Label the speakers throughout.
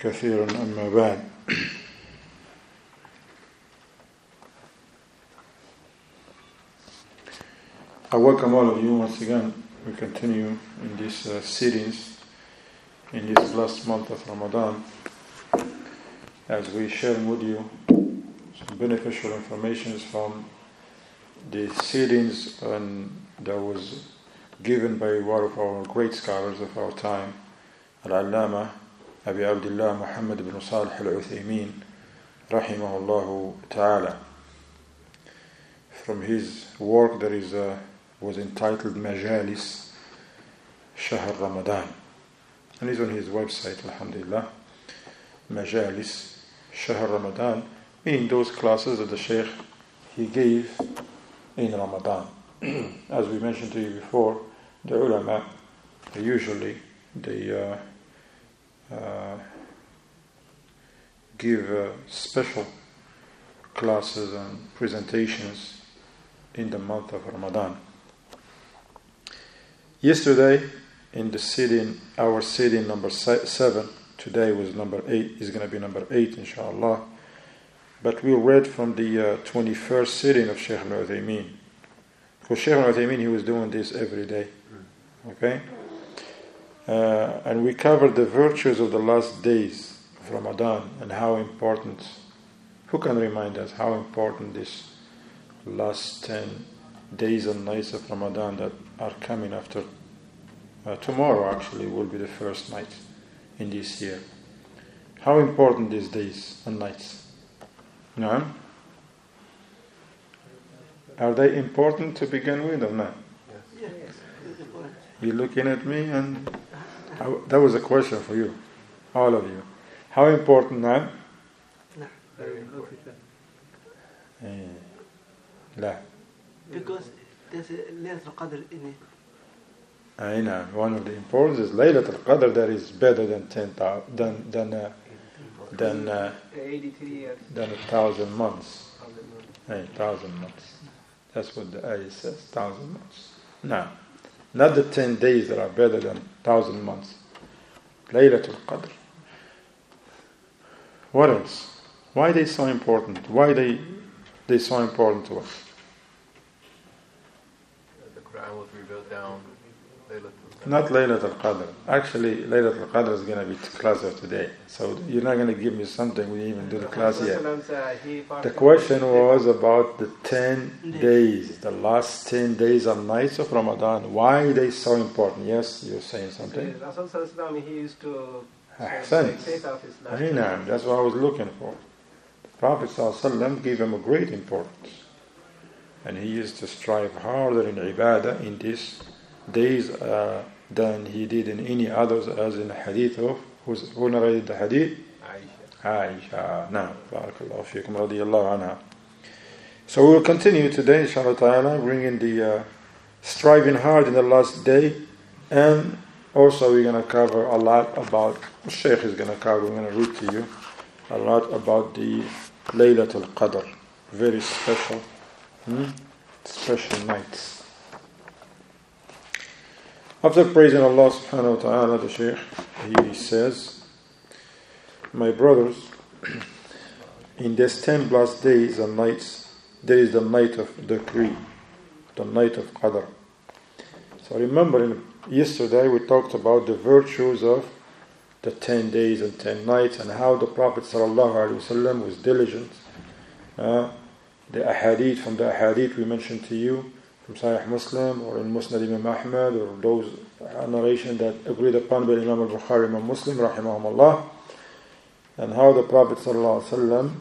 Speaker 1: كثيرا أما بعد I welcome all of you once again. We continue in these uh, sittings in this last month of Ramadan as we share with you some beneficial information from the sittings and that was given by one of our great scholars of our time, Al-Allama Abi Abdullah Muhammad ibn Salih al-Uthaymin rahimahullah ta'ala. From his work there is a, was entitled Majalis Shahr Ramadan. And it's on his website, Alhamdulillah. Majalis Shahr Ramadan, meaning those classes that the Shaykh he gave in Ramadan. As we mentioned to you before, the ulama usually they uh, uh, give uh, special classes and presentations in the month of Ramadan. Yesterday, in the sitting, our sitting number seven, today was number eight, is going to be number eight, inshallah. But we read from the 21st sitting of Sheikh al Uthaymeen. For Sheikh al Uthaymeen, he was doing this every day. Okay? Uh, and we covered the virtues of the last days of Ramadan and how important, who can remind us how important this last 10 days and nights of Ramadan that are coming after uh, tomorrow actually will be the first night in this year. How important these days and nights? No? Are they important to begin with or not?
Speaker 2: Yes.
Speaker 1: You're looking at me and I, that was a question for you, all of you. How important now?
Speaker 2: No.
Speaker 3: Very important.
Speaker 1: Eh, لا
Speaker 2: Because there's a Laylatul Qadr in it.
Speaker 1: I know. One of the importance is Laylat al-Qadr that is better than 10,000, than than uh, than uh, than a thousand months.
Speaker 3: of the moon.
Speaker 1: Hey, thousand months. That's what the ayah says. Thousand months. No, not the ten days that are better than thousand months. Laylat al-Qadr. What else? Why they so important? Why they they so important to us?
Speaker 4: The Quran was revealed down. Laylatul Qadr.
Speaker 1: Not Laylat al-Qadr. Actually, Laylat al-Qadr is going to be the class of today. So you're not going to give me something we even do the class yet.
Speaker 3: Uh, he
Speaker 1: The question was about the 10 days, the last 10 days and nights of Ramadan. Why are they so important? Yes, you're saying something?
Speaker 3: Rasul he used to
Speaker 1: Ahsan.
Speaker 3: his
Speaker 1: um, that's what I was looking for. The Prophet ﷺ gave him a great importance. And he used to strive harder in ibadah in these days uh, than he did in any others, as in the hadith of who's, who narrated the hadith?
Speaker 4: Aisha.
Speaker 1: Aisha. Now, barakallahu fikum radiyallahu anha. So we will continue today, inshallah ta'ala, bringing the uh, striving hard in the last day, and also we're going to cover a lot about, Sheikh is going to cover, we're going to read to you a lot about the Laylatul Qadr, very special, hmm? special nights. After praising Allah subhanahu wa ta'ala, the Shaykh, he says, My brothers, in these ten last days and nights, there is the night of decree, the night of Qadr. So remember, yesterday we talked about the virtues of the ten days and ten nights and how the Prophet ﷺ was diligent. Uh, the ahadith, from the ahadith we mentioned to you, from Muslim or in Musnad Imam Ahmad or those narration that agreed upon by Imam al-Bukhari Imam Muslim rahimahumullah and how the Prophet ﷺ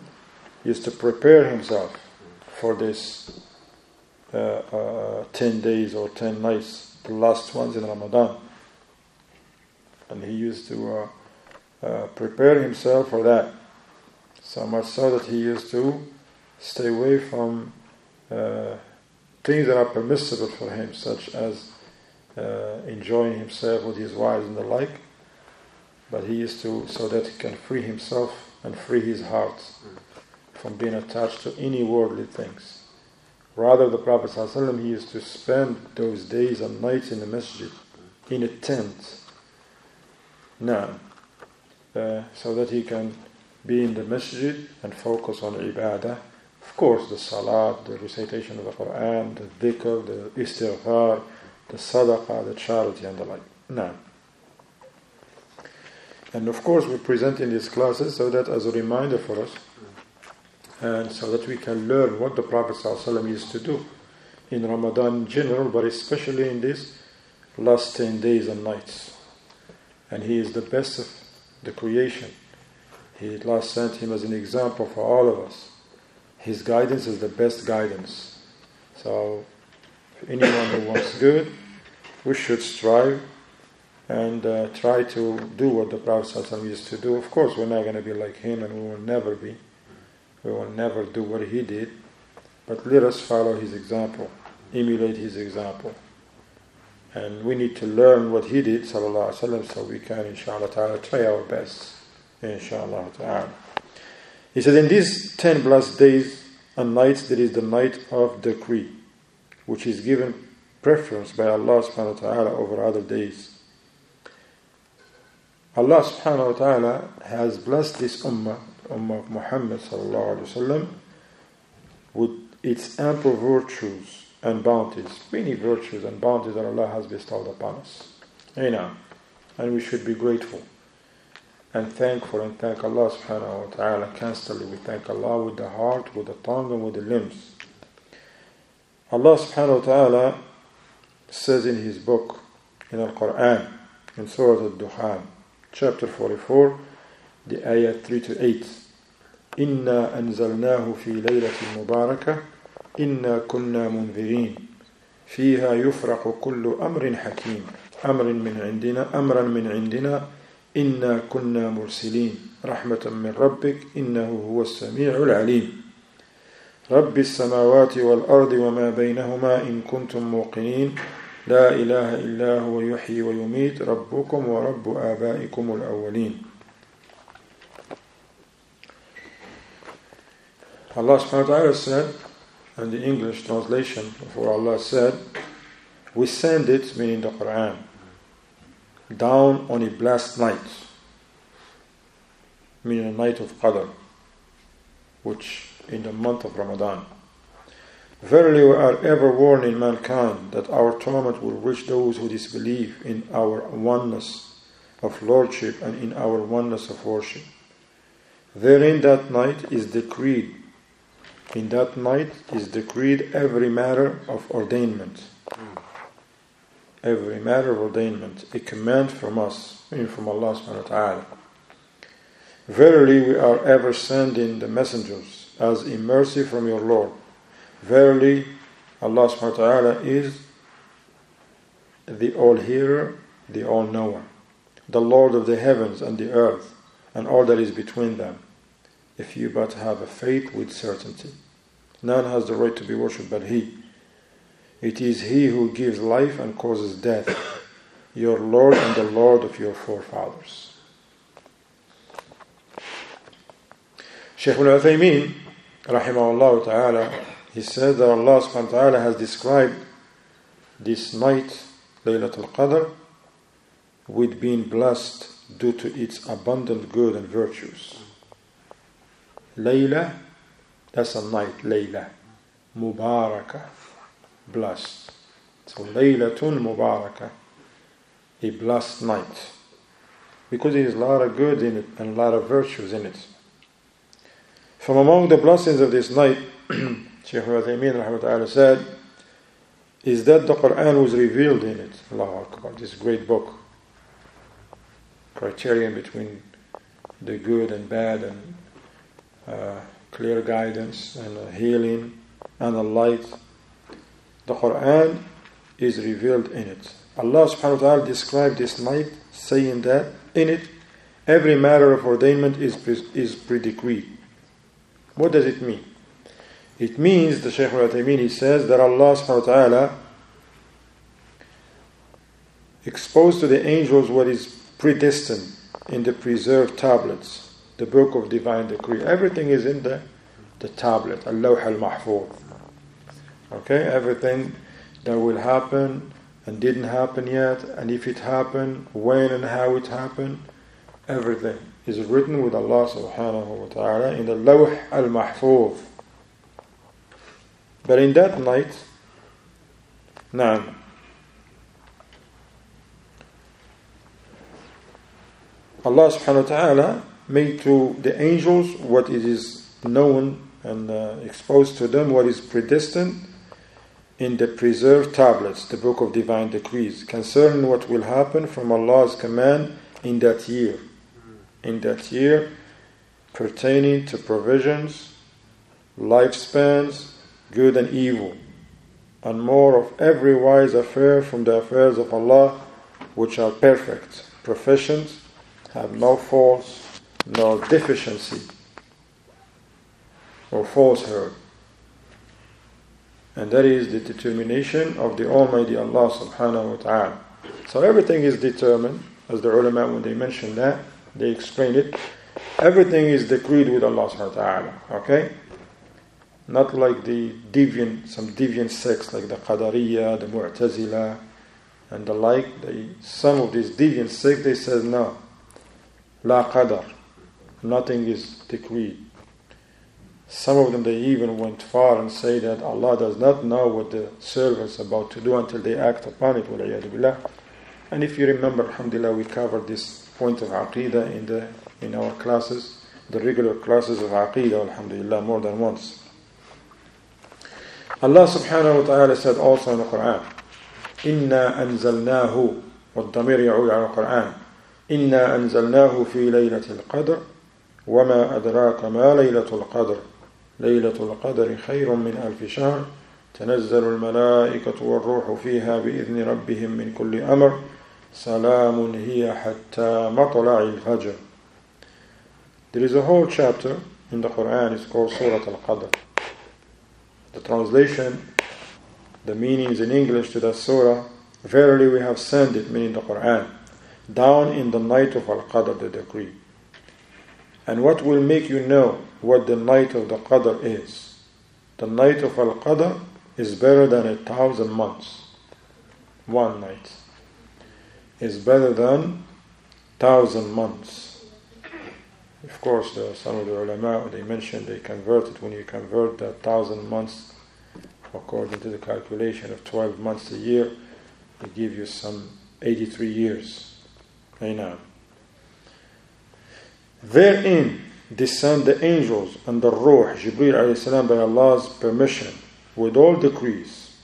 Speaker 1: used to prepare himself for this uh, uh, 10 days or 10 nights, the last ones in Ramadan. And he used to uh, uh, prepare himself for that. So much so that he used to stay away from uh, things that are permissible for him, such as uh, enjoying himself with his wives and the like. But he is to, so that he can free himself and free his heart from being attached to any worldly things. Rather, the Prophet ﷺ, he used to spend those days and nights in the masjid, in a tent. Now, uh, so that he can be in the masjid and focus on ibadah. Of course, the salat, the recitation of the Quran, the dhikr, the istighfar, the sadaqah, the charity, and the like. Now, and of course, we present in these classes so that as a reminder for us, and so that we can learn what the Prophet ﷺ used to do in Ramadan in general, but especially in these last 10 days and nights. And he is the best of the creation. He Allah sent him as an example for all of us. His guidance is the best guidance. So, anyone who wants good, we should strive and uh, try to do what the Prophet used to do. Of course, we're not going to be like him, and we will never be. We will never do what he did, but let us follow his example, emulate his example. And we need to learn what he did, wasallam, so we can, inshallah ta'ala, try our best, inshallah ta'ala. He said, in these ten blessed days and nights, there is the night of decree, which is given preference by Allah subhanahu wa ta'ala over other days. Allah subhanahu wa ta'ala has blessed this ummah, ummah of Muhammad sallallahu alaihi wasallam, with its ample virtues and bounties, many virtues and bounties that Allah has bestowed upon us. Know, and we should be grateful and thankful and thank Allah subhanahu wa ta'ala constantly. We thank Allah with the heart, with the tongue, and with the limbs. Allah subhanahu wa ta'ala says in His book, in the Quran, in Surah Al Dukhan, chapter 44, the ayah 3 to 8. إنا أنزلناه في ليلة مباركة إنا كنا منذرين فيها يفرق كل أمر حكيم أمر من عندنا أمرا من عندنا إنا كنا مرسلين. رحمة من ربك إنه هو السميع العليم. رب السماوات والأرض وما بينهما إن كنتم موقنين. لا إله إلا هو يحيي ويميت. ربكم ورب آبائكم الأولين. Allah subhanahu wa ta'ala said, and the English translation of what Allah said, we send it, meaning the Quran, down on a blessed night, meaning a night of Qadr, which in the month of Ramadan. Verily, we are ever warning mankind that our torment will reach those who disbelieve in our oneness of lordship and in our oneness of worship. Therein that night is decreed in that night is decreed every matter of ordainment. Hmm. Every matter of ordainment, a command from us, from Allah subhanahu wa ta'ala. Verily we are ever sending the messengers as a mercy from your Lord. Verily Allah subhanahu wa ta'ala is the all hearer, the all knower, the Lord of the heavens and the earth, and all that is between them if you but have a faith with certainty. None has the right to be worshipped but He. It is He who gives life and causes death, your Lord and the Lord of your forefathers. Shaykh al Uthaymeen, rahimahullah ta'ala, he said that Allah subhanahu wa ta'ala has described this night, Laylatul Qadr, with being blessed due to its abundant good and virtues. Layla, that's a night, Layla. Mubarakah, blessed. So Laylatun Mubarakah, a blessed night. Because there is a lot of good in it and a lot of virtues in it. From among the blessings of this night, Shaykh Uthaymeen said, is that the Quran was revealed in it. Allahu Akbar, this great book. Criterion between the good and bad and uh, clear guidance and healing and a light. The Quran is revealed in it. Allah subhanahu wa ta'ala described this night saying that in it every matter of ordainment is, pre- is pre-decreed. What does it mean? It means, the Shaykh al-Uthaymeen, he says that Allah subhanahu wa ta'ala exposed to the angels what is predestined in the preserved tablets, the book of divine decree. Everything is in the, the tablet, al-lawh al-mahfuz. Okay, everything that will happen and didn't happen yet, and if it happened, when and how it happened, everything is written with Allah subhanahu wa ta'ala in the lawh al-mahfuz. But in that night, now, Allah subhanahu wa ta'ala made to the angels what it is known and uh, exposed to them what is predestined in the preserved tablets, the book of divine decrees, concerning what will happen from Allah's command in that year. In that year, pertaining to provisions, lifespans, good and evil, and more of every wise affair from the affairs of Allah, which are perfect, proficient, have no faults, no deficiency, or falsehood. And that is the determination of the Almighty Allah subhanahu wa ta'ala. So everything is determined, as the ulama when they mention that, they explain it. Everything is decreed with Allah subhanahu wa ta'ala. Okay? Not like the deviant, some deviant sects like the Qadariya, the Mu'tazila, and the like. They, some of these deviant sects, they said no. La qadar. Nothing is decreed. Some of them they even went far and say that Allah does not know what the servants are about to do until they act upon it. Billah. And if you remember, Alhamdulillah, we covered this point of Aqidah in the in our classes, the regular classes of Aqidah, Alhamdulillah, more than once. Allah subhanahu wa ta'ala said also in the Quran, إِنَّا أَنزَلْنَاهُ والضمير يعود على القرآن إنا أنزلناه في ليلة القدر وما أدراك ما ليلة القدر ليلة القدر خير من ألف شهر تنزل الملائكة والروح فيها بإذن ربهم من كل أمر سلام هي حتى مطلع الفجر There is a whole chapter in the Quran, it's called Surah Al-Qadr. The translation, the meanings in English to that surah, verily we have sent it, meaning the Quran. down in the night of Al Qadr, the decree. And what will make you know what the night of the Qadr is? The night of Al Qadr is better than a thousand months. One night is better than thousand months. Of course, the, some of the ulama they mentioned they convert it when you convert that thousand months according to the calculation of 12 months a year, they give you some 83 years. I know. Therein descend the angels and the Ruh, Jibreel alayhi salam, by Allah's permission, with all decrees.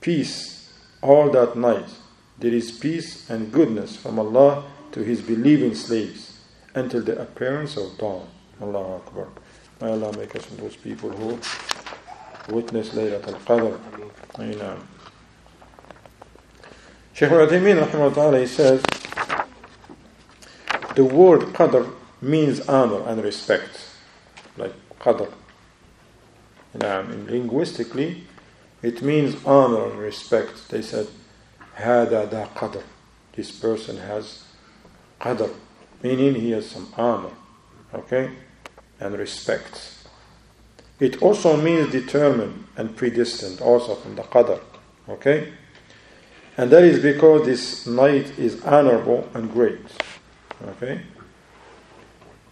Speaker 1: Peace all that night. There is peace and goodness from Allah to His believing slaves until the appearance of dawn. Allahu Akbar. May Allah make us from those people who witness Laylat al-Qadr. Shaykh al-Uthaymeen he says the word qadr means honor and respect like qadr and linguistically it means honor and respect they said هذا da qadr this person has qadr meaning he has some honor okay and respect it also means determined and predestined also from the qadr okay and that is because this night is honorable and great. Okay?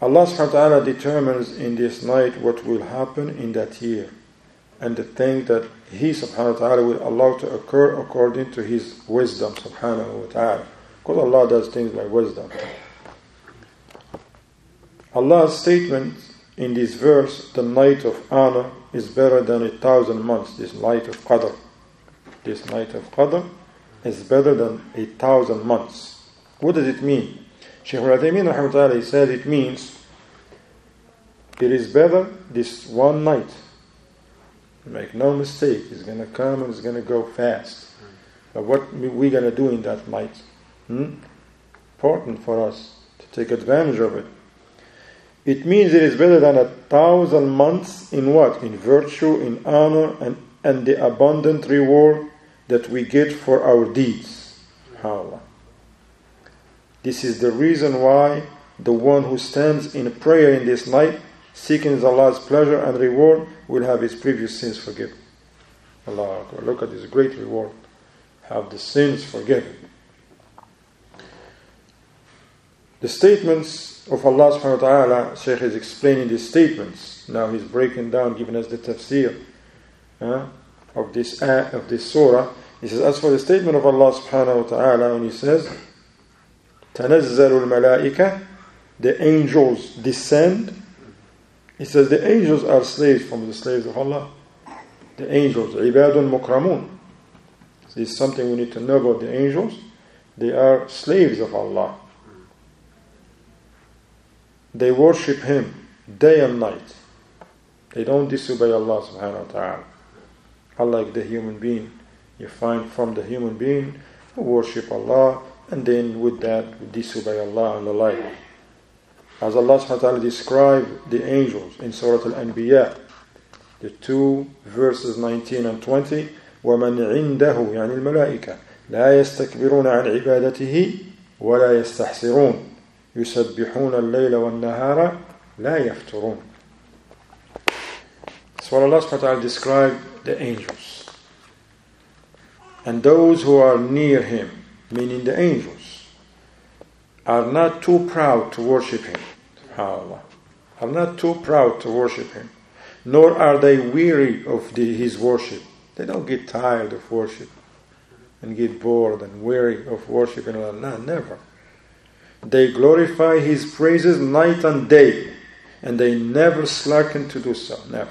Speaker 1: Allah subhanahu wa ta'ala determines in this night what will happen in that year and the thing that He subhanahu wa ta'ala will allow to occur according to His wisdom subhanahu wa ta'ala. Because Allah does things by wisdom. Allah's statement in this verse, the night of honor is better than a thousand months, this night of Qadr. This night of Qadr is better than a thousand months. What does it mean? Shaykh al-Uthaymeen said it means it is better this one night. Make no mistake, it's going to come and it's going to go fast. But what we going to do in that night? Hmm? important for us to take advantage of it. It means it is better than a thousand months in what? In virtue, in honor, and, and the abundant reward that we get for our deeds. SubhanAllah. This is the reason why the one who stands in prayer in this night, seeking Allah's pleasure and reward, will have his previous sins forgiven. Allah Akbar. Look at this great reward. Have the sins forgiven. The statements of Allah subhanahu wa ta'ala, Shaykh is explaining these statements. Now he's breaking down, giving us the tafsir uh, of this uh, of this surah. He says, as for the statement of Allah subhanahu wa ta'ala, when he says, تنزل الملائكة, the angels descend. He says the angels are slaves from the slaves of Allah. The angels, عباد مكرمون. This is something we need to know about the angels. They are slaves of Allah. They worship Him day and night. They don't disobey Allah subhanahu wa ta'ala. Unlike the human being, you find from the human being who worship Allah and then with that we disobey Allah and the like. As Allah subhanahu wa ta'ala described the angels in Surah Al-Anbiya, the two verses 19 and 20, ومن عنده يعني الملائكة لا يستكبرون عن عبادته ولا يستحسرون يسبحون الليل والنهار لا يفترون So Allah subhanahu wa ta'ala described the angels. And those who are near him, meaning the angels, are not too proud to worship him. SubhanAllah. Are not too proud to worship him. Nor are they weary of the, his worship. They don't get tired of worship and get bored and weary of worshiping Allah. Never. They glorify His praises night and day, and they never slacken to do so. Never.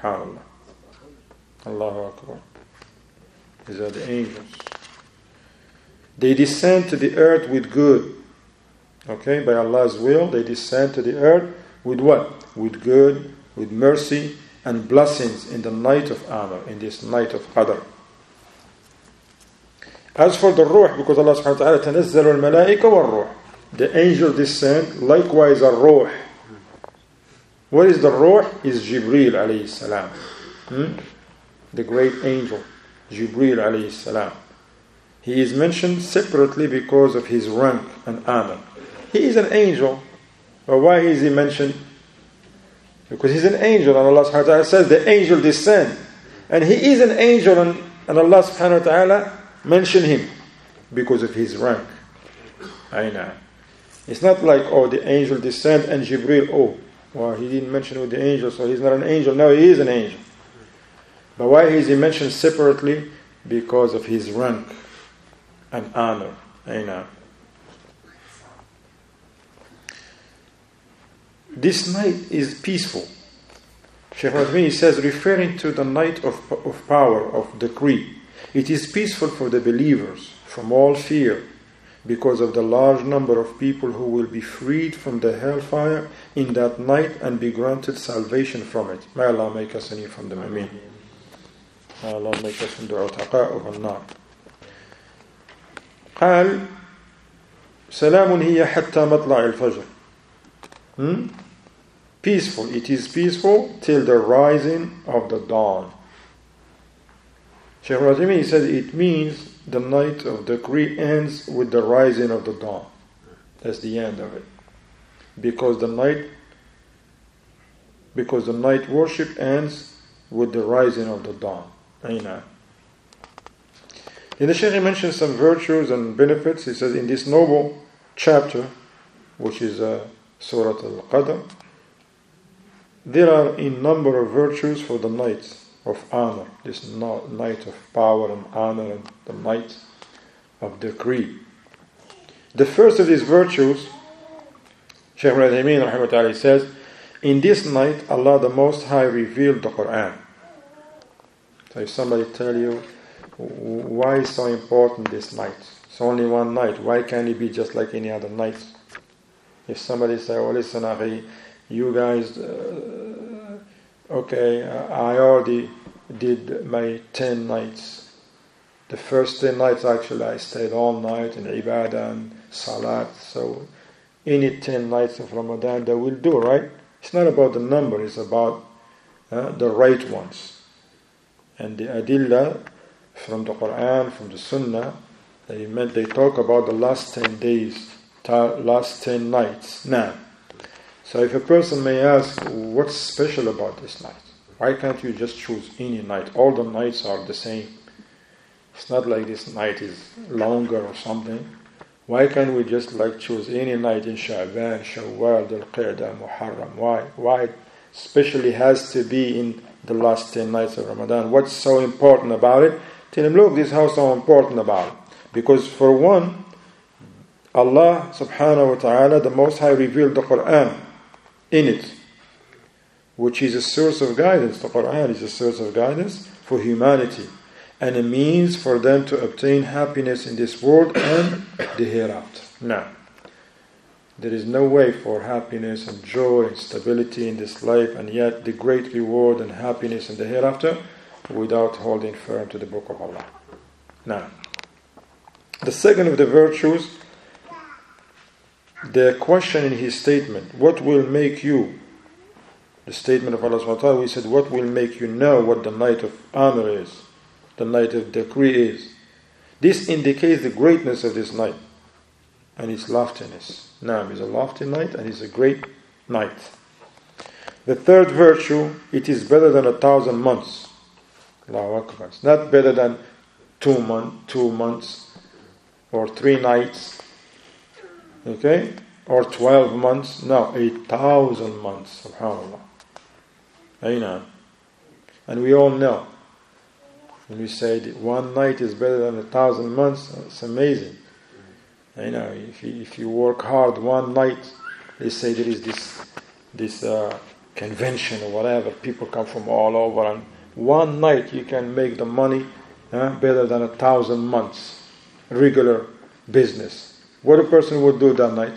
Speaker 1: SubhanAllah. Allahu Akbar. These are the angels. They descend to the earth with good. Okay, by Allah's will, they descend to the earth with what? With good, with mercy, and blessings in the night of honor, in this night of Qadr. As for the Ruh, because Allah subhanahu wa ta'ala تنزل الملائكة والروح the angel descend, likewise a Ruh. What is the Ruh? Is Jibreel alayhi salam. Hmm? The great angel, Jibreel alayhi salam. He is mentioned separately because of his rank and honor. He is an angel. But why is he mentioned? Because he's an angel, and Allah subhanahu wa ta'ala says the angel descend. And he is an angel, and, and Allah subhanahu wa ta'ala mentioned him because of his rank. Aina. It's not like, oh, the angel descend and Jibril, oh, well, he didn't mention with the angel, so he's not an angel. No, he is an angel. But why is he mentioned separately? Because of his rank and honor. Amen. This night is peaceful. Sheikh Radmini says, referring to the night of, of power, of decree, it is peaceful for the believers from all fear because of the large number of people who will be freed from the hellfire in that night and be granted salvation from it. May Allah make us any from them. Ameen. May Allah make us from the utaqa'u قال سلام هي حتى مطلع الفجر. Hmm? Peaceful. It is peaceful till the rising of the dawn. Shaykh Razimi says it means the night of decree ends with the rising of the dawn. That's the end of it. Because the night because the night worship ends with the rising of the dawn. Aina. Then the Shaykh mentions some virtues and benefits. He says in this noble chapter, which is uh, Surah Al Qadr, there are a number of virtues for the night of honor, this night of power and honor and the night of decree. The first of these virtues, Shaykh Al says, in this night Allah the Most High revealed the Quran. So if somebody tell you why is so important this night? It's only one night. Why can't it be just like any other night? If somebody say, "Oh, listen, Akhi, you guys, uh, okay, I already did my ten nights. The first 10 nights, actually, I stayed all night in ibadah and salat. So, any 10 nights of Ramadan that will do, right? It's not about the number, it's about uh, the right ones. And the adillah from the Quran, from the Sunnah, they meant they talk about the last 10 days, last 10 nights. Now, so if a person may ask, what's special about this night? Why can't you just choose any night? All the nights are the same. It's not like this night is longer or something. Why can't we just like choose any night in Sha'ban, Shawwal, Dhul Qa'dah, Muharram? Why? Why especially has to be in the last 10 nights of Ramadan? What's so important about it? Tell him, look, this is how so important about. Because for one, Allah subhanahu wa ta'ala, the Most High revealed the Quran in it, which is a source of guidance. The Quran is a source of guidance for humanity and a means for them to obtain happiness in this world and the hereafter. Now, there is no way for happiness and joy and stability in this life, and yet the great reward and happiness in the hereafter without holding firm to the Book of Allah. Now, the second of the virtues, the question in his statement, what will make you, the statement of Allah subhanahu we said, what will make you know what the night of honor is? the night of decree is. This indicates the greatness of this night and its loftiness. Now, it's a lofty night and it's a great night. The third virtue, it is better than a thousand months. Allahu Akbar. It's not better than two, month, two months or three nights. Okay? Or 12 months. No, a thousand months. SubhanAllah. Aina. And we all know when we say one night is better than a thousand months, it's amazing. You know, if you, if you work hard one night, they say there is this this uh, convention or whatever. People come from all over, and one night you can make the money uh, better than a thousand months. Regular business. What a person would do that night?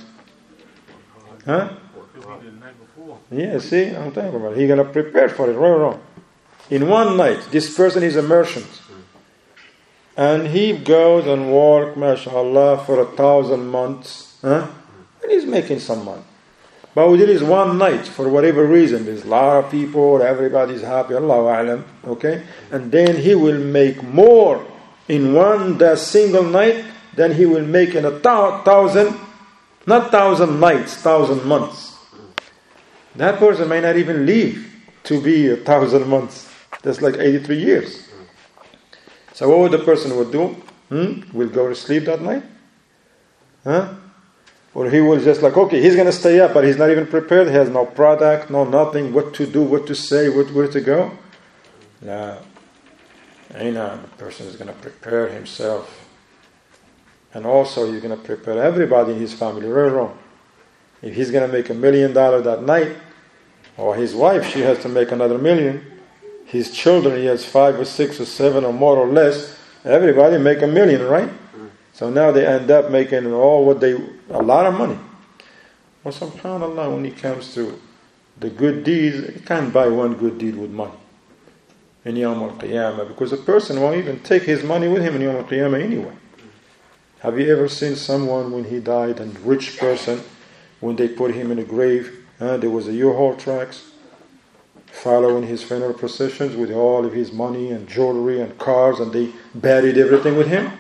Speaker 1: Huh? Yeah, see, I'm talking about. He gonna prepare for it, right wrong? in one night. This person is a merchant. And he goes and works, mashallah, for a thousand months. Huh? And he's making some money. But within his one night, for whatever reason, there's a lot of people, everybody's happy, Allahu Alam, okay? And then he will make more in one that single night than he will make in a thousand, not thousand nights, thousand months. That person may not even live to be a thousand months. That's like 83 years. So what would the person would do? Hmm? Will go to sleep that night? Huh? Or he will just like, okay, he's going to stay up, but he's not even prepared. He has no product, no nothing, what to do, what to say, what, where to go. No. Aina, the person is going to prepare himself. And also, he's going to prepare everybody in his family. Wrong. If he's going to make a million dollars that night, or his wife, she has to make another million his children, he has five or six or seven or more or less, everybody make a million, right? So now they end up making all what they, a lot of money. Well, subhanAllah, when it comes to the good deeds, you can't buy one good deed with money in Yawm al Qiyamah because a person won't even take his money with him in Yawm al Qiyamah anyway. Have you ever seen someone when he died, and rich person, when they put him in a grave, uh, there was a U-Haul tracks, following his funeral processions with all of his money and jewelry and cars, and they buried everything with him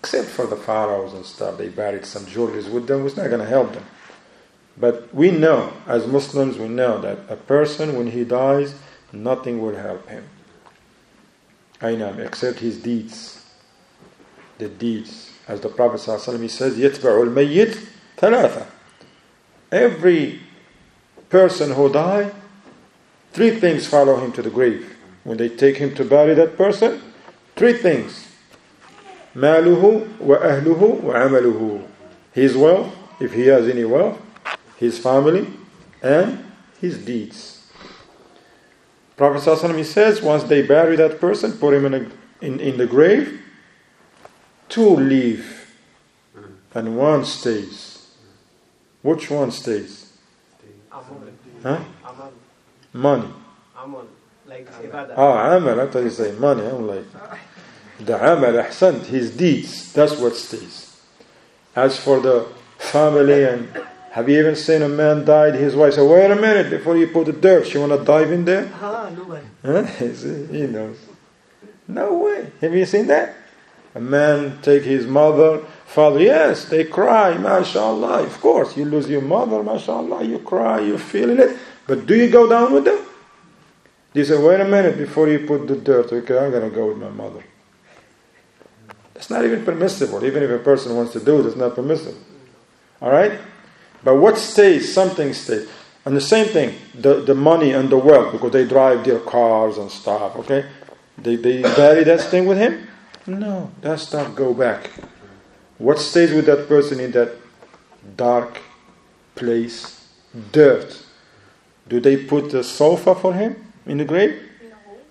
Speaker 1: Except for the pharaohs and stuff, they buried some jewelry with them, was not going to help them. But we know, as Muslims, we know that a person, when he dies, nothing will help him. I know, except his deeds. The deeds. As the Prophet ﷺ says, يَتْبَعُ الْمَيِّتِ ثَلَاثًا Every person who died Three things follow him to the grave. When they take him to bury that person, three things. ماله وأهله وعمله. His wealth, if he has any wealth, his family, and his deeds. Prophet ﷺ says, once they bury that person, put him in, a, in, in the grave, two leave and one stays. Which one stays? Huh? Money.
Speaker 3: Amal, like ibadah.
Speaker 1: Oh, amal. I thought you say money. I'm like, the amal, ahsant, his deeds, that's what stays. As for the family and have you even seen a man died, his wife said, wait a minute, before you put the dirt, want to dive in there?
Speaker 2: Ah, no way.
Speaker 1: Huh? he knows. No way. Have you seen that? A man take his mother, father, yes, they cry, mashallah. Of course, you lose your mother, mashallah, you cry, you feeling it. But do you go down with them? They say, wait a minute, before you put the dirt, okay, I'm going to go with my mother. It's not even permissible. Even if a person wants to do it, it's not permissible. All right? But what stays, something stays. And the same thing, the, the money and the wealth, because they drive their cars and stuff, okay? They, they bury that thing with him? No, that stuff go back. What stays with that person in that dark place? Dirt. Do they put a sofa for him in the grave?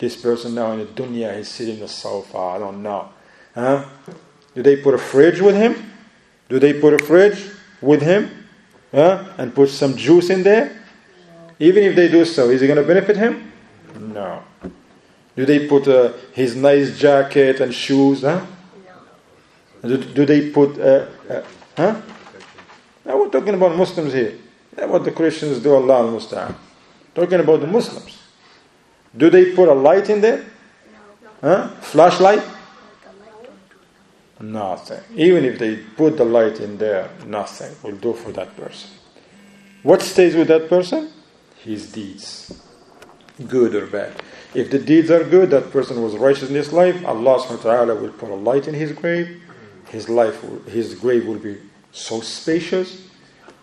Speaker 1: This person now in the dunya is sitting in the sofa, I don't know. Huh? Do they put a fridge with him? Do they put a fridge with him? Huh? And put some juice in there? Even if they do so, is it going to benefit him? No. Do they put uh, his nice jacket and shoes? Huh? Do, do they put. Uh, uh, huh? Now we're talking about Muslims here. That's what the Christians do, Allah al. Talking about the Muslims. Do they put a light in there? Huh? Flashlight? Nothing. Even if they put the light in there, nothing will do for that person. What stays with that person? His deeds. Good or bad. If the deeds are good, that person was righteous in his life, Allah subhanahu wa ta'ala will put a light in his grave. His life his grave will be so spacious,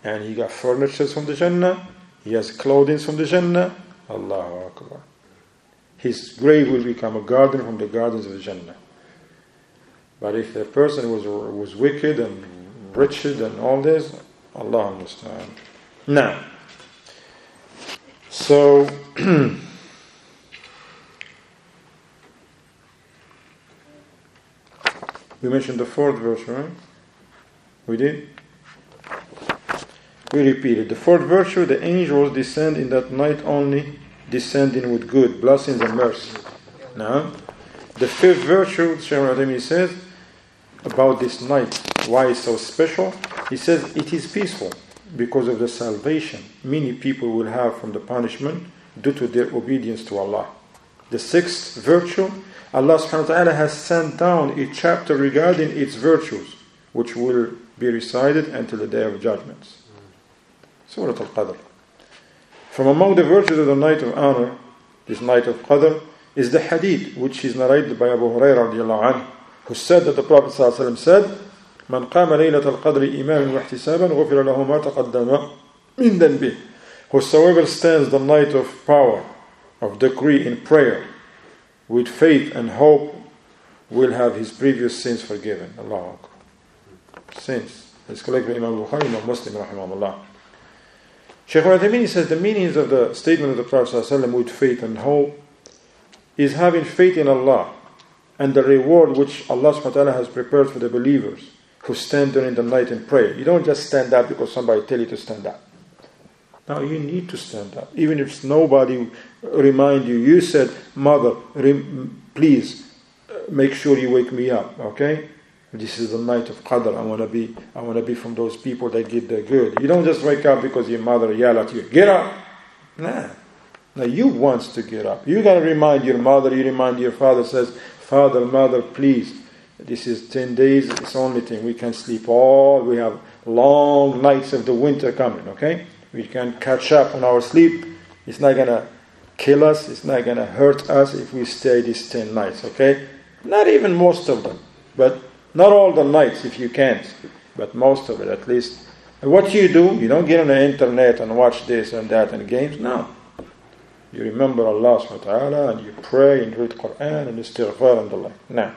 Speaker 1: and he got furniture from the Jannah, he has clothing from the Jannah. Allahu Akbar. His grave will become a garden from the gardens of the Jannah. But if the person was was wicked and wretched and all this, Allah understand. Now, so we mentioned the fourth verse, right? We did. We repeated the fourth virtue: the angels descend in that night only, descending with good blessings and mercy. Now, the fifth virtue, Shaykh says about this night, why it's so special. He says it is peaceful because of the salvation many people will have from the punishment due to their obedience to Allah. The sixth virtue, Allah subhanahu wa ta'ala has sent down a chapter regarding its virtues, which will be recited until the day of judgments. Surah Al Qadr. From among the virtues of the night of honor, this night of Qadr, is the hadith which is narrated by Abu Hurairah who said that the Prophet ﷺ said, من قام ليلة القدر إيمانا واحتسابا غفر له ما تقدم من ذنبه Whosoever stands the night of power, of decree in prayer, with faith and hope, will have his previous sins forgiven. Allah Akbar. Sins. It's collected by Imam Bukhari, Imam Muslim, rahimahullah. Shaykh Al-Uthaymeen says the meanings of the statement of the Prophet ﷺ with faith and hope is having faith in Allah and the reward which Allah subhanahu wa ta'ala has prepared for the believers who stand during the night and pray. You don't just stand up because somebody tell you to stand up. Now you need to stand up. Even if nobody remind you. You said, Mother, please uh, make sure you wake me up, okay? This is the night of Qadr. I want to be. I want to be from those people that get the good. You don't just wake up because your mother yell at you. Get up. Nah. Now you want to get up. You gotta remind your mother. You remind your father. Says, Father, mother, please. This is ten days. It's only thing we can sleep all. We have long nights of the winter coming. Okay, we can catch up on our sleep. It's not gonna kill us. It's not gonna hurt us if we stay these ten nights. Okay, not even most of them, but not all the nights if you can't, but most of it at least. What you do, you don't get on the internet and watch this and that and games. No. You remember Allah subhanahu wa ta'ala and you pray and read Quran and istighfar and the like. Now.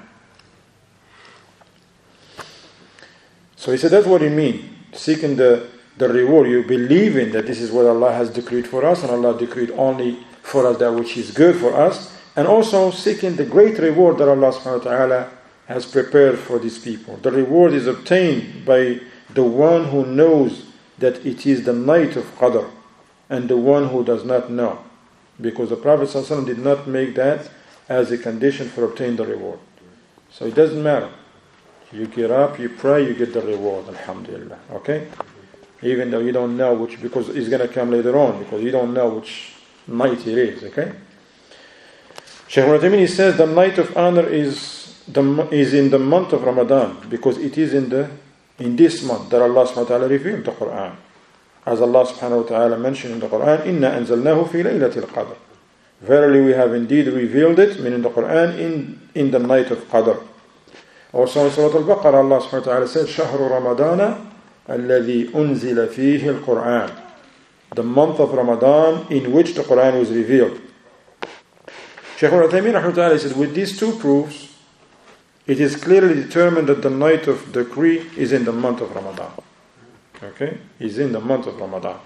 Speaker 1: So he said that's what he means. Seeking the, the reward. You believe in that this is what Allah has decreed for us and Allah decreed only for us that which is good for us. And also seeking the great reward that Allah subhanahu wa ta'ala has prepared for these people. The reward is obtained by the one who knows that it is the night of Qadr and the one who does not know. Because the Prophet ﷺ did not make that as a condition for obtaining the reward. So it doesn't matter. You get up, you pray, you get the reward, alhamdulillah. Okay? Even though you don't know which, because it's going to come later on, because you don't know which night it is, okay? Shaykh Uthaymeen says the night of honor is, the, is in the month of Ramadan, because it is in, the, in this month that Allah ta'ala revealed the Quran. As Allah subhanahu wa ta'ala mentioned in the Quran, Inna anzalnahu fi laylatil qadr. Verily we have indeed revealed it, meaning the Quran, in, in the night of Qadr. Also in Surah Al-Baqarah, Allah subhanahu wa ta'ala said, شهر رمضان الذي أنزل فيه القرآن The month of Ramadan in which the Quran was revealed. Shaykh al-Uthaymeen said, with these two proofs, it is clearly determined that the night of decree is in the month of Ramadan. Okay? Is in the month of Ramadan.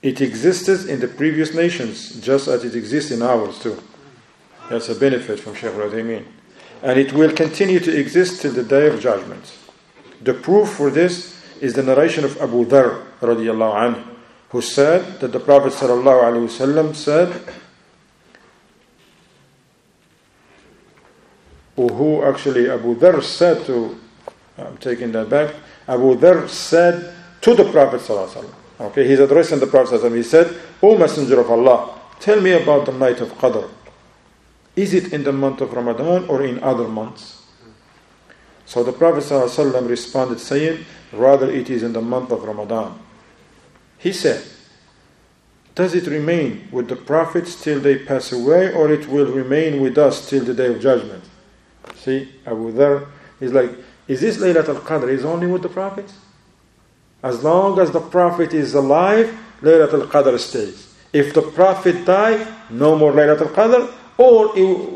Speaker 1: It existed in the previous nations, just as it exists in ours too. That's a benefit from Shaykh al-Uthaymeen. And it will continue to exist till the day of judgment. The proof for this is the narration of Abu Dhar radiallahu anhu, who said that the Prophet sallallahu wasallam said, who actually Abu Dhar said to, I'm taking that back, Abu Dhar said to the Prophet wasallam, okay, he's addressing the Prophet wasallam, he said, O Messenger of Allah, tell me about the night of Qadr. Is it in the month of Ramadan or in other months? So the Prophet ﷺ responded, saying, Rather, it is in the month of Ramadan. He said, Does it remain with the prophets till they pass away, or it will remain with us till the day of judgment? See, Abu Dhar is like, Is this Laylat al Qadr is only with the prophets? As long as the prophet is alive, Laylat al Qadr stays. If the prophet died, no more Laylat al Qadr, or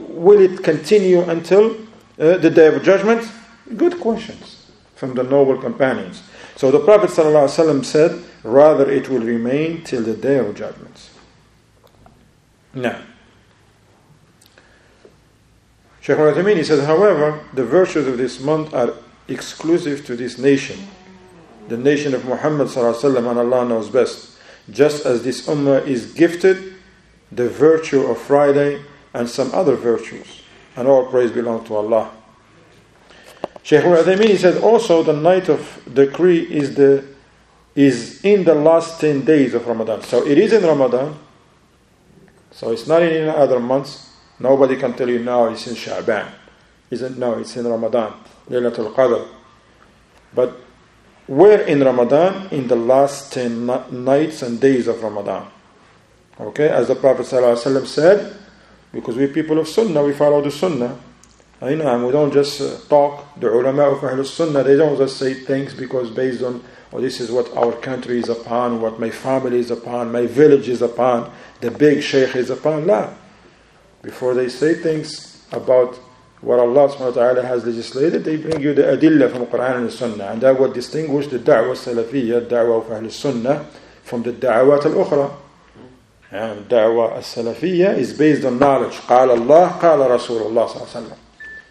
Speaker 1: will it continue until uh, the day of judgment? Good questions from the noble companions. So the Prophet ﷺ said, rather it will remain till the day of judgment. Now, Shaykh al he said, however, the virtues of this month are exclusive to this nation, the nation of Muhammad ﷺ, and Allah knows best. Just as this ummah is gifted the virtue of Friday and some other virtues, and all praise belong to Allah. Shaykh al-Uthaymeen said also the night of decree is the is in the last 10 days of Ramadan. So it is in Ramadan. So it's not in any other months. Nobody can tell you now it's in Sha'ban. Isn't no, it's in Ramadan. Laylatul Qadr. But where in Ramadan? In the last 10 nights and days of Ramadan. Okay, as the Prophet said, because we're people of Sunnah, we follow the Sunnah. I know, and we don't just uh, talk. The ulama of Ahlul Sunnah, they don't just say things because based on, oh, this is what our country is upon, what my family is upon, my village is upon, the big sheikh is upon. La. Before they say things about what Allah subhanahu wa ta'ala has legislated, they bring you the adillah from Quran and the Sunnah. And that would distinguish the da'wah salafiyya, da'wah of Ahlul Sunnah, from the da'wat al-ukhra. And da'wah as-salafiyya is based on knowledge. قال Allah, قال رسول الله صلى الله عليه وسلم.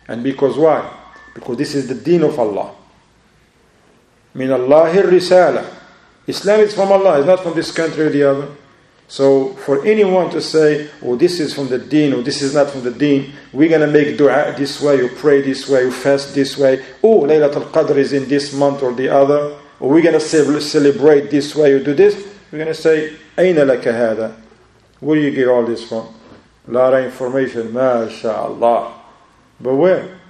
Speaker 1: And because why? Because this is the deen of Allah. Min Allah risala. Islam is from Allah, it's not from this country or the other. So for anyone to say, oh, this is from the deen, or this is not from the deen, we're going to make dua this way, you pray this way, you fast this way, oh, Laylatul Qadr is in this month or the other, or we're going to celebrate this way, you do this, we're going to say, Aina laka hada? Where do you get all this from? A lot of information, MashaAllah. But where?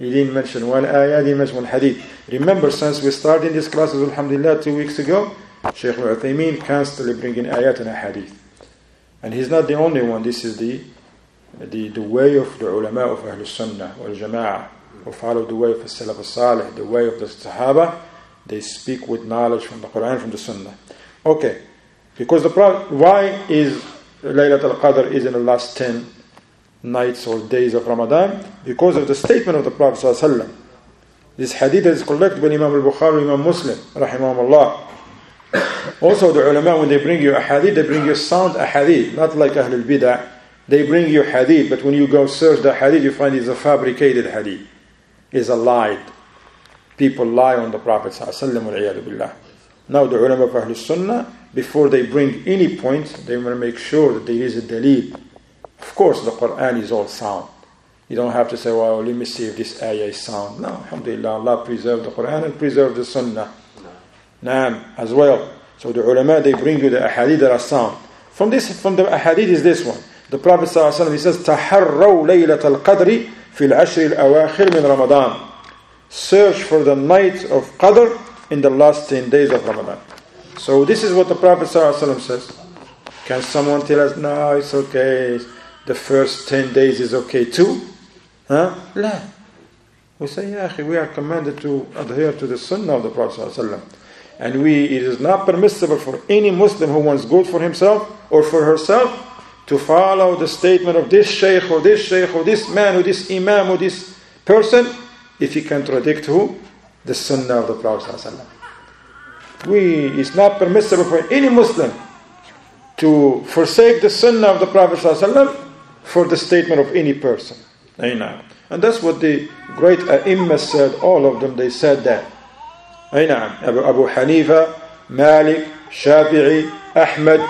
Speaker 1: He didn't mention one ayah, he didn't mention one hadith. Remember, since we started this class, alhamdulillah, two weeks ago, Shaykh al-Uthaymeen constantly bringing ayat and hadith. And he's not the only one. This is the, the, the way of the ulama of Ahlul Sunnah wal Jama'ah, who follow the way of the Salaf al-Salih, the way of the Sahaba. They speak with knowledge from the Quran, from the Sunnah. Okay. Because the problem, why is Laylat al-Qadr is in the last 10 nights or days of Ramadan? Because of the statement of the Prophet ﷺ. This hadith is collected by Imam al-Bukhari, Imam Muslim, rahimahumullah. Also, the ulama, when they bring you a hadith, they bring you sound a hadith, not like Ahlul Bid'ah. They bring you hadith, but when you go search the hadith, you find it's a fabricated hadith. It's a lie. People lie on the Prophet. Now, the ulama of Ahlul Sunnah, before they bring any point, they want to make sure that there is a dalil. Of course, the Quran is all sound. You don't have to say, well, let me see if this ayah is sound. No, alhamdulillah, Allah preserved the Quran and preserved the Sunnah. Naam, as well. So the ulama, they bring you the ahadith that are sound. From this, from the ahadith is this one. The Prophet ﷺ, he says, تَحَرَّوْا لَيْلَةَ الْقَدْرِ فِي الْعَشْرِ الْأَوَاخِرِ مِنْ رَمَضَانِ Search for the night of Qadr in the last 10 days of Ramadan. So this is what the Prophet ﷺ says. Can someone tell us, no, it's okay, the first 10 days is okay too? Huh? لا. We say, yeah, we are commanded to adhere to the sunnah of the Prophet ﷺ. And we, it is not permissible for any Muslim who wants good for himself or for herself to follow the statement of this sheikh or this sheikh or this man or this imam or this person if he contradict who? The sunnah of the Prophet. We, it's not permissible for any Muslim to forsake the sunnah of the Prophet for the statement of any person. And that's what the great ai said, all of them, they said that. نعم Abu, Abu Hanifa, Malik, Shafi'i, Ahmad,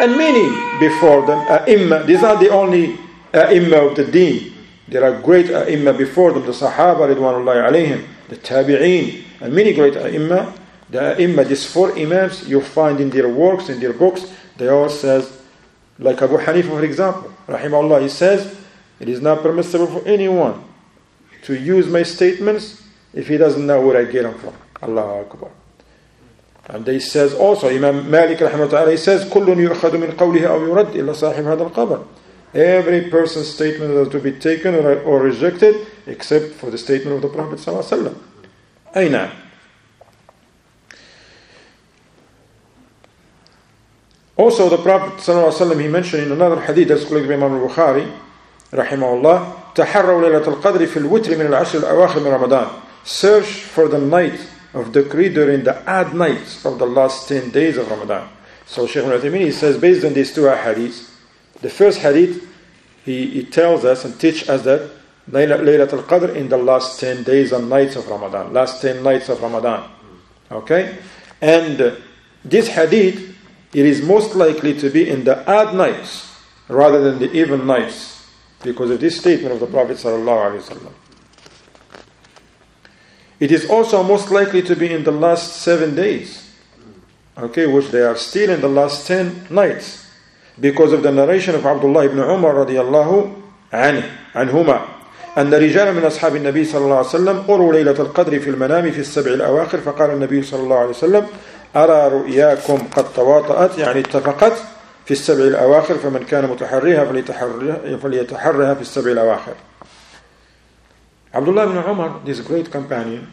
Speaker 1: and many before them, ai These are the only ai of the deen. There are great ai before them, the Sahaba, Ridwanullahi alayhim, the Tabi'een, and many great ai The ai these four Imams, you find in their works, in their books, they all says, like Abu Hanifa, for example, Rahimahullah, he says, it is not permissible for anyone to use my statements if he doesn't know where I get them from. Allah Akbar. And they says also, Imam Malik rahimahullah, he says, كل يؤخذ من قوله أو يرد إلا صاحب هذا القبر. Every person's statement is to be taken or, or rejected except for the statement of the Prophet sallallahu alaihi wasallam. أين Also, the Prophet ﷺ, he mentioned in another hadith that's collected by Imam al-Bukhari, rahimahullah, تحروا ليلة القدر في الوتر من العشر الأواخر من رمضان. Search for the night of the decree during the odd nights of the last 10 days of Ramadan. So Shaykh al-Uthaymeen, says, based on these two hadiths, the first hadith, he, he tells us and teaches us that Laylat al-Qadr in the last 10 days and nights of Ramadan, last 10 nights of Ramadan. Okay? And this hadith, it is most likely to be in the odd nights rather than the even nights because of this statement of the Prophet sallallahu alaihi wasallam. It is also most likely to be in the last seven days, okay, which they are still in the last ten nights, because of the narration of Abdullah ibn Umar radiallahu anhu, عنهما أن رجالا من أصحاب النبي صلى الله عليه وسلم أروا ليلة القدر في المنام في السبع الأواخر فقال النبي صلى الله عليه وسلم أرى رؤياكم قد تواطأت؟ يعني اتفقت في السبع الأواخر فمن كان متحريها فليتحرها في السبع الأواخر. Abdullah ibn Umar, this great companion,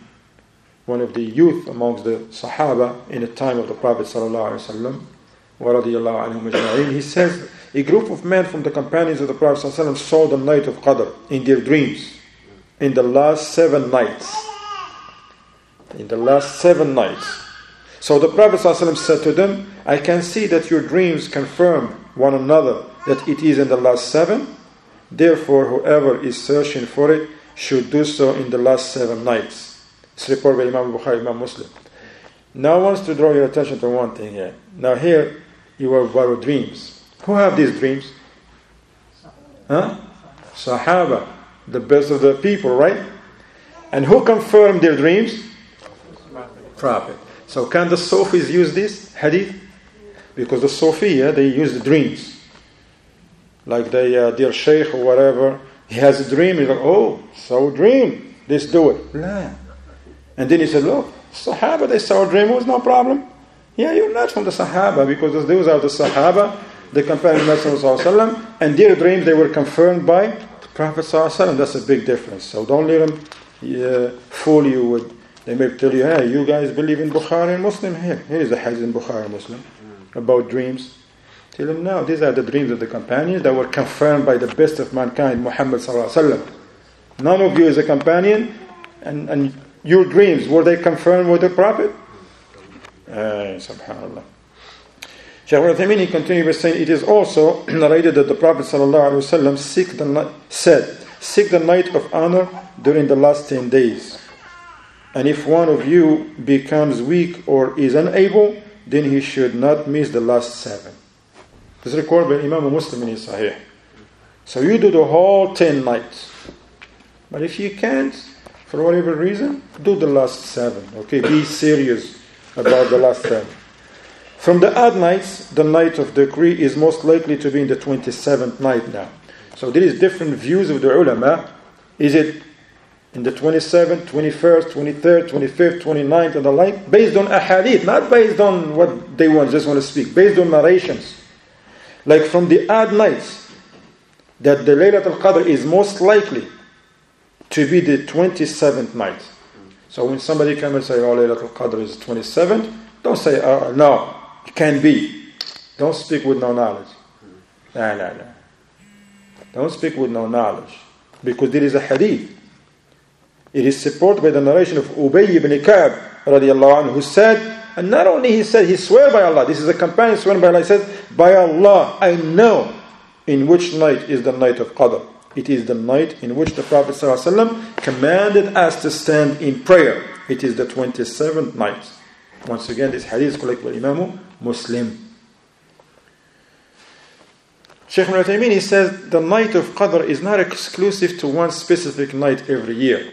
Speaker 1: one of the youth amongst the Sahaba in the time of the Prophet sallallahu he says, a group of men from the companions of the Prophet sallallahu saw the night of Qadr in their dreams, in the last seven nights. In the last seven nights. So the Prophet ﷺ said to them, I can see that your dreams confirm one another that it is in the last seven. Therefore, whoever is searching for it should do so in the last seven nights. It's reported by Imam Bukhari, Imam Muslim. Now I want to draw your attention to one thing here. Now here you have borrowed dreams. Who have these dreams? Huh? Sahaba, the best of the people, right? And who confirmed their dreams? Prophet. So can the Sufis use this hadith? Because the Sufiya, they use the dreams. Like they, uh, their sheikh or whatever, he has a dream. He's like, oh, so dream. Let's do it. Nah. And then he said, look, Sahaba, they saw a dream. It was no problem. Yeah, you're not from the Sahaba because those are the Sahaba, the companion of Prophet and their dreams, they were confirmed by the Prophet That's a big difference. So don't let them uh, fool you with, they may tell you, hey, you guys believe in Bukhari and Muslim? Here, here is a hadith in Bukhari and Muslim about dreams. Tell them, no, these are the dreams of the companions that were confirmed by the best of mankind, Muhammad None of you is a companion, and, and your dreams, were they confirmed with the Prophet? Uh, subhanallah. Shaykh al-Uthaymeen, continued by saying, it is also narrated that the Prophet ﷺ seek the, said, seek the night of honor during the last 10 days. And if one of you becomes weak or is unable, then he should not miss the last seven. Is recorded by Imam Muslim in his Sahih. So you do the whole 10 nights. But if you can't, for whatever reason, do the last seven. Okay, be serious about the last seven. From the odd nights, the night of decree is most likely to be in the 27th night now. So there is different views of the ulama. Is it in the 27th, 21st, 23rd, 25th, 29th, and the like, based on ahadith, not based on what they want, just want to speak, based on narrations. Like from the odd nights, that the Laylat al Qadr is most likely to be the 27th night. So when somebody comes and say, oh, Laylat al Qadr is 27th, don't say, oh, no, it can't be. Don't speak with no knowledge. No, no, no. Don't speak with no knowledge. Because there is a hadith it is supported by the narration of Ubay ibn Ka'b anhu, who said, and not only he said, he swore by Allah, this is a companion swearing by Allah, he says, by Allah, I know in which night is the night of Qadr. It is the night in which the Prophet ﷺ commanded us to stand in prayer. It is the 27th night. Once again, this hadith is collected by Imam Muslim. Sheikh Ibn he says the night of Qadr is not exclusive to one specific night every year.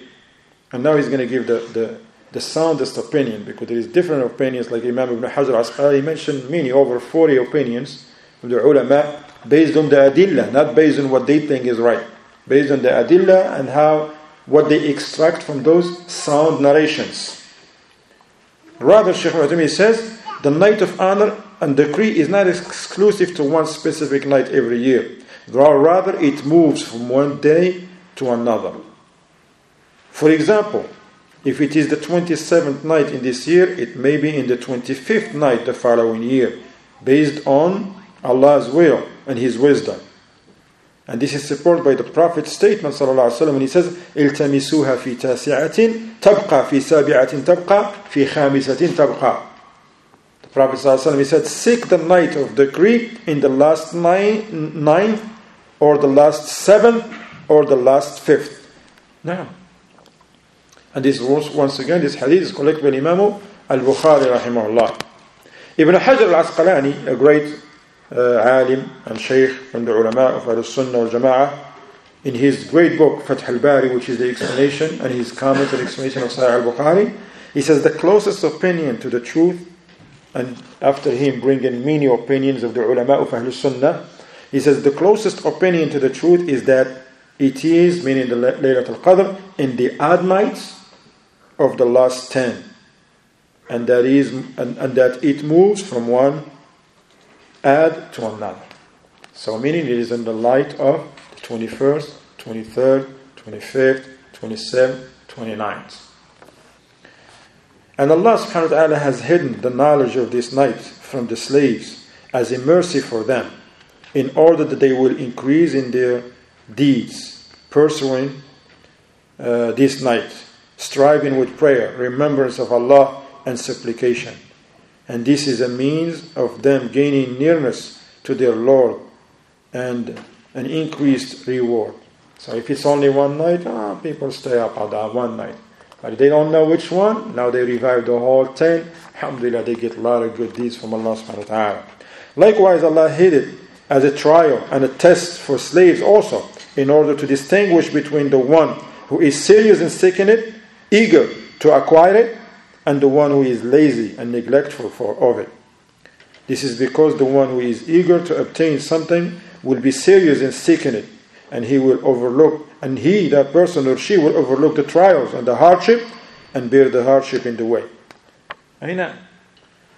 Speaker 1: And now he's going to give the, the, the soundest opinion because there is different opinions like Imam Ibn Hajar Asqalani mentioned many, over 40 opinions from the ulama based on the adillah, not based on what they think is right. Based on the adillah and how what they extract from those sound narrations. Rather, Shaykh Uthaymeen says, the night of honor and decree is not exclusive to one specific night every year. Rather, it moves from one day to another. For example, if it is the 27th night in this year, it may be in the 25th night the following year, based on Allah's will and His wisdom. And this is supported by the Prophet's statement وسلم, when he says, التمسوها في تاسعة تبقى في سابعة تبقى في خامسة تبقى. The Prophet وسلم, he said, seek the night of decree in the last nine, ninth, or the last seventh, or the last fifth. Now, and this once again, this hadith is collected by Imam al-Bukhari rahimahullah. Ibn Hajar al-Asqalani, a great uh, alim and sheikh from the ulama of al-Sunnah wal-Jama'ah, in his great book, Fath al-Bari, which is the explanation and his comment and explanation of Sahih al-Bukhari, he says the closest opinion to the truth, and after him bringing many opinions of the ulama of Ahlul Sunnah, he says the closest opinion to the truth is that it is, meaning the Laylat al-Qadr, in the nights of the last 10 and that is and, and that it moves from one ad to another. So meaning it is in the light of the 21st 23rd 25th 27th 29th and Allah subhanahu wa ta'ala has hidden the knowledge of this night from the slaves as a mercy for them in order that they will increase in their deeds pursuing uh, this night striving with prayer, remembrance of Allah, and supplication. And this is a means of them gaining nearness to their Lord and an increased reward. So if it's only one night, ah, people stay up at that one night. But if they don't know which one, now they revive the whole ten. Alhamdulillah, they get a lot of good deeds from Allah subhanahu wa ta'ala. Likewise, Allah hid it as a trial and a test for slaves also, in order to distinguish between the one who is serious in seeking it eager to acquire it and the one who is lazy and neglectful for, of it. This is because the one who is eager to obtain something will be serious in seeking it, and he will overlook, and he, that person or she, will overlook the trials and the hardship and bear the hardship in the way. Aina.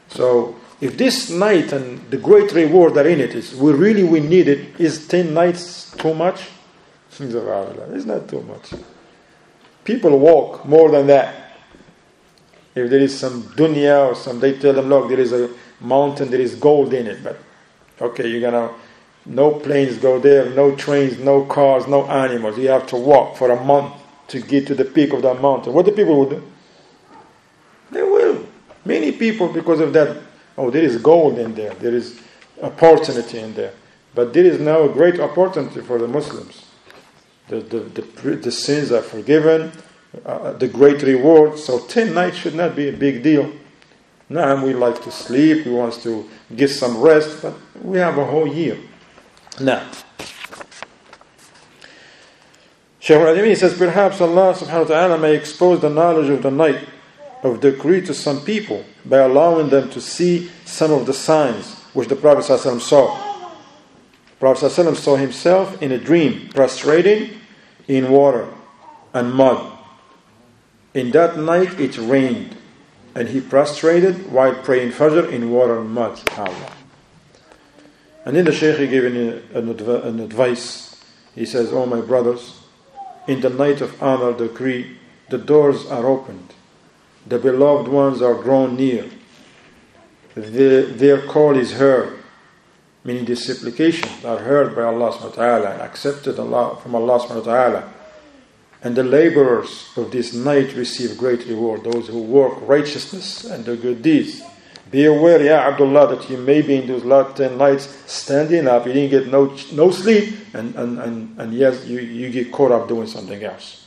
Speaker 1: So, if this night and the great reward that in it is, we really we need it, is ten nights too much? It's not too much. People walk more than that. If there is some dunya or some, they tell them, look, there is a mountain, there is gold in it, but okay, you're gonna, no planes go there, no trains, no cars, no animals. You have to walk for a month to get to the peak of that mountain. What the people will do? They will. Many people, because of that, oh, there is gold in there, there is opportunity in there. But there is now a great opportunity for the Muslims the, the, the, the sins are forgiven, uh, the great reward. So 10 nights should not be a big deal. Now we like to sleep, we want to get some rest, but we have a whole year. Now, Shaykh al says, perhaps Allah subhanahu wa ta'ala may expose the knowledge of the night of decree to some people by allowing them to see some of the signs which the Prophet saw. The Prophet saw himself in a dream, prostrating in water and mud. In that night it rained, and he prostrated while praying Fajr in water and mud. And then the Shaykh gave an, an advice. He says, Oh my brothers, in the night of honor decree, the doors are opened, the beloved ones are drawn near, the, their call is heard, meaning the supplications are heard by Allah subhanahu wa ta'ala and accepted Allah, from Allah subhanahu wa ta'ala. And the laborers of this night receive great reward, those who work righteousness and the good deeds. Be aware, Ya Abdullah, that you may be in those last 10 nights standing up, you didn't get no, no sleep, and, and, and, and yes, you, you get caught up doing something else.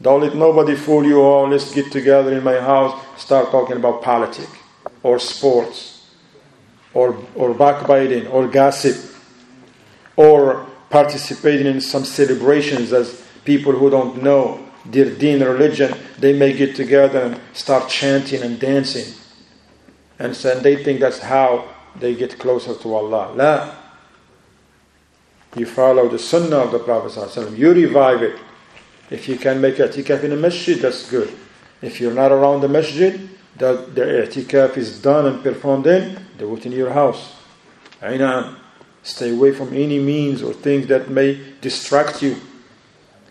Speaker 1: Don't let nobody fool you, oh, let's get together in my house, start talking about politics, or sports, or, or backbiting, or gossip, or participating in some celebrations as people who don't know their deen religion, they may get together and start chanting and dancing and so they think that's how they get closer to Allah. La. You follow the sunnah of the Prophet. You revive it. If you can make i'tikaf in a masjid, that's good. If you're not around the masjid, the, the i'tikaf is done and performed in, do it in your house. Ainam. Stay away from any means or things that may distract you.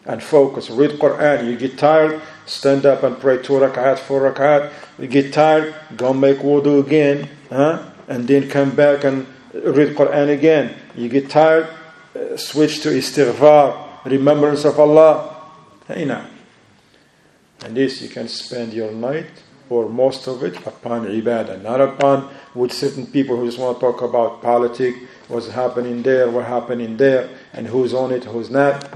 Speaker 1: And focus. Read Quran. You get tired, stand up and pray two rak'at, four rak'at. You get tired, go make wudu again, huh? and then come back and read Quran again. You get tired, uh, switch to istighfar, remembrance of Allah. Hey. And this you can spend your night or most of it upon ibadah, not upon with certain people who just want to talk about politics, what's happening there, what happening there, and who's on it, who's not.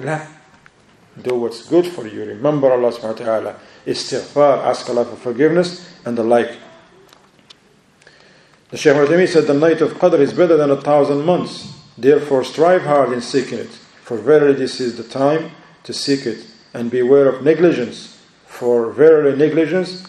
Speaker 1: Do what's good for you. Remember Allah subhanahu wa ta'ala. Istighfar, ask Allah for forgiveness, and the like. The Shaykh Uthaymeen said, The night of Qadr is better than a thousand months. Therefore, strive hard in seeking it. For verily, this is the time to seek it. And beware of negligence. For verily, negligence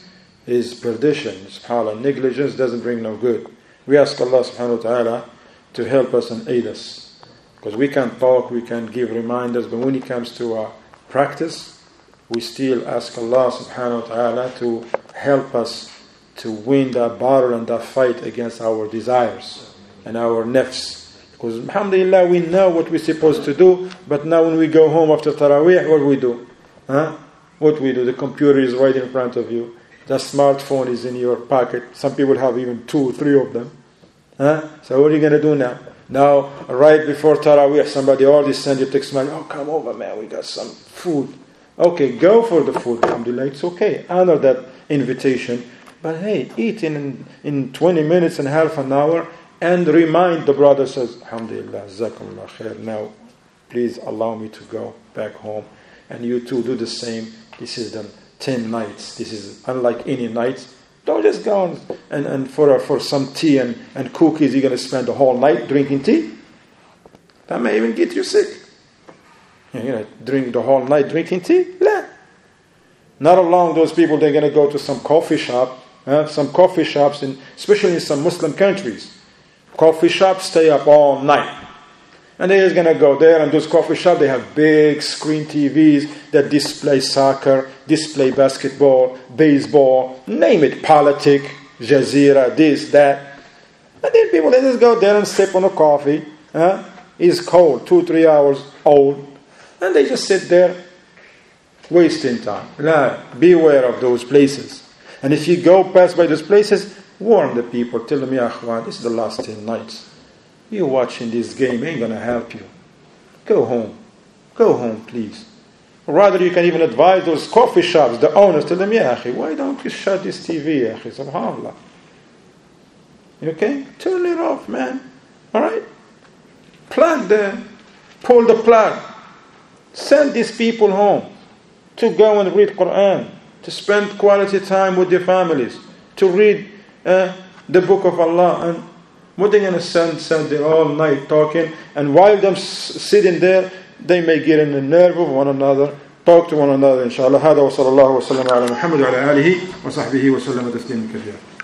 Speaker 1: is perdition. SubhanAllah, negligence doesn't bring no good. We ask Allah subhanahu wa ta'ala to help us and aid us. Because we can talk, we can give reminders, but when it comes to our practice, we still ask Allah subhanahu wa ta'ala to help us to win that battle and that fight against our desires and our nafs. Because alhamdulillah we know what we're supposed to do, but now when we go home after Taraweeh, what we do? Huh? What we do? The computer is right in front of you. The smartphone is in your pocket. Some people have even two, three of them. Huh? So what are you going to do now? Now, right before Taraweeh, somebody already sent you text message, oh, come over, man, we got some food. Okay, go for the food, alhamdulillah, it's okay. Honor that invitation. But hey, eat in, in 20 minutes and half an hour and remind the brother says, Alhamdulillah, Zakallah khair. Now, please allow me to go back home. And you too do the same. This is the 10 nights. This is unlike any nights. Don't just go and, and, and for, for some tea and, and cookies, you're going to spend the whole night drinking tea. That may even get you sick. You're going to drink the whole night drinking tea? Nah. Not along those people, they're going to go to some coffee shop, uh, some coffee shops, in, especially in some Muslim countries. Coffee shops stay up all night. And they're just going to go there and those coffee shops, they have big screen TVs that display soccer, display basketball, baseball, name it, politic, Jazeera, this, that. And then people, they just go there and sip on a coffee. Huh? It's cold, two, three hours old. And they just sit there wasting time. Nah, beware of those places. And if you go past by those places, warn the people. Tell them, Ya this is the last 10 nights. You watching this game ain't gonna help you. Go home. Go home, please. Rather, you can even advise those coffee shops, the owners, tell them, yeah, why don't you shut this TV, ya subhanAllah. Okay? Turn it off, man. Alright? Plug the, pull the plug. Send these people home to go and read Quran, to spend quality time with their families, to read uh, the book of Allah and what they going to stand, stand there all night talking, and while them sitting there, they may get in the nerve of one another, talk to one another inshallah هذا وصلى الله وسلم على محمد وعلى آله وصحبه وسلم تسليما كثيرا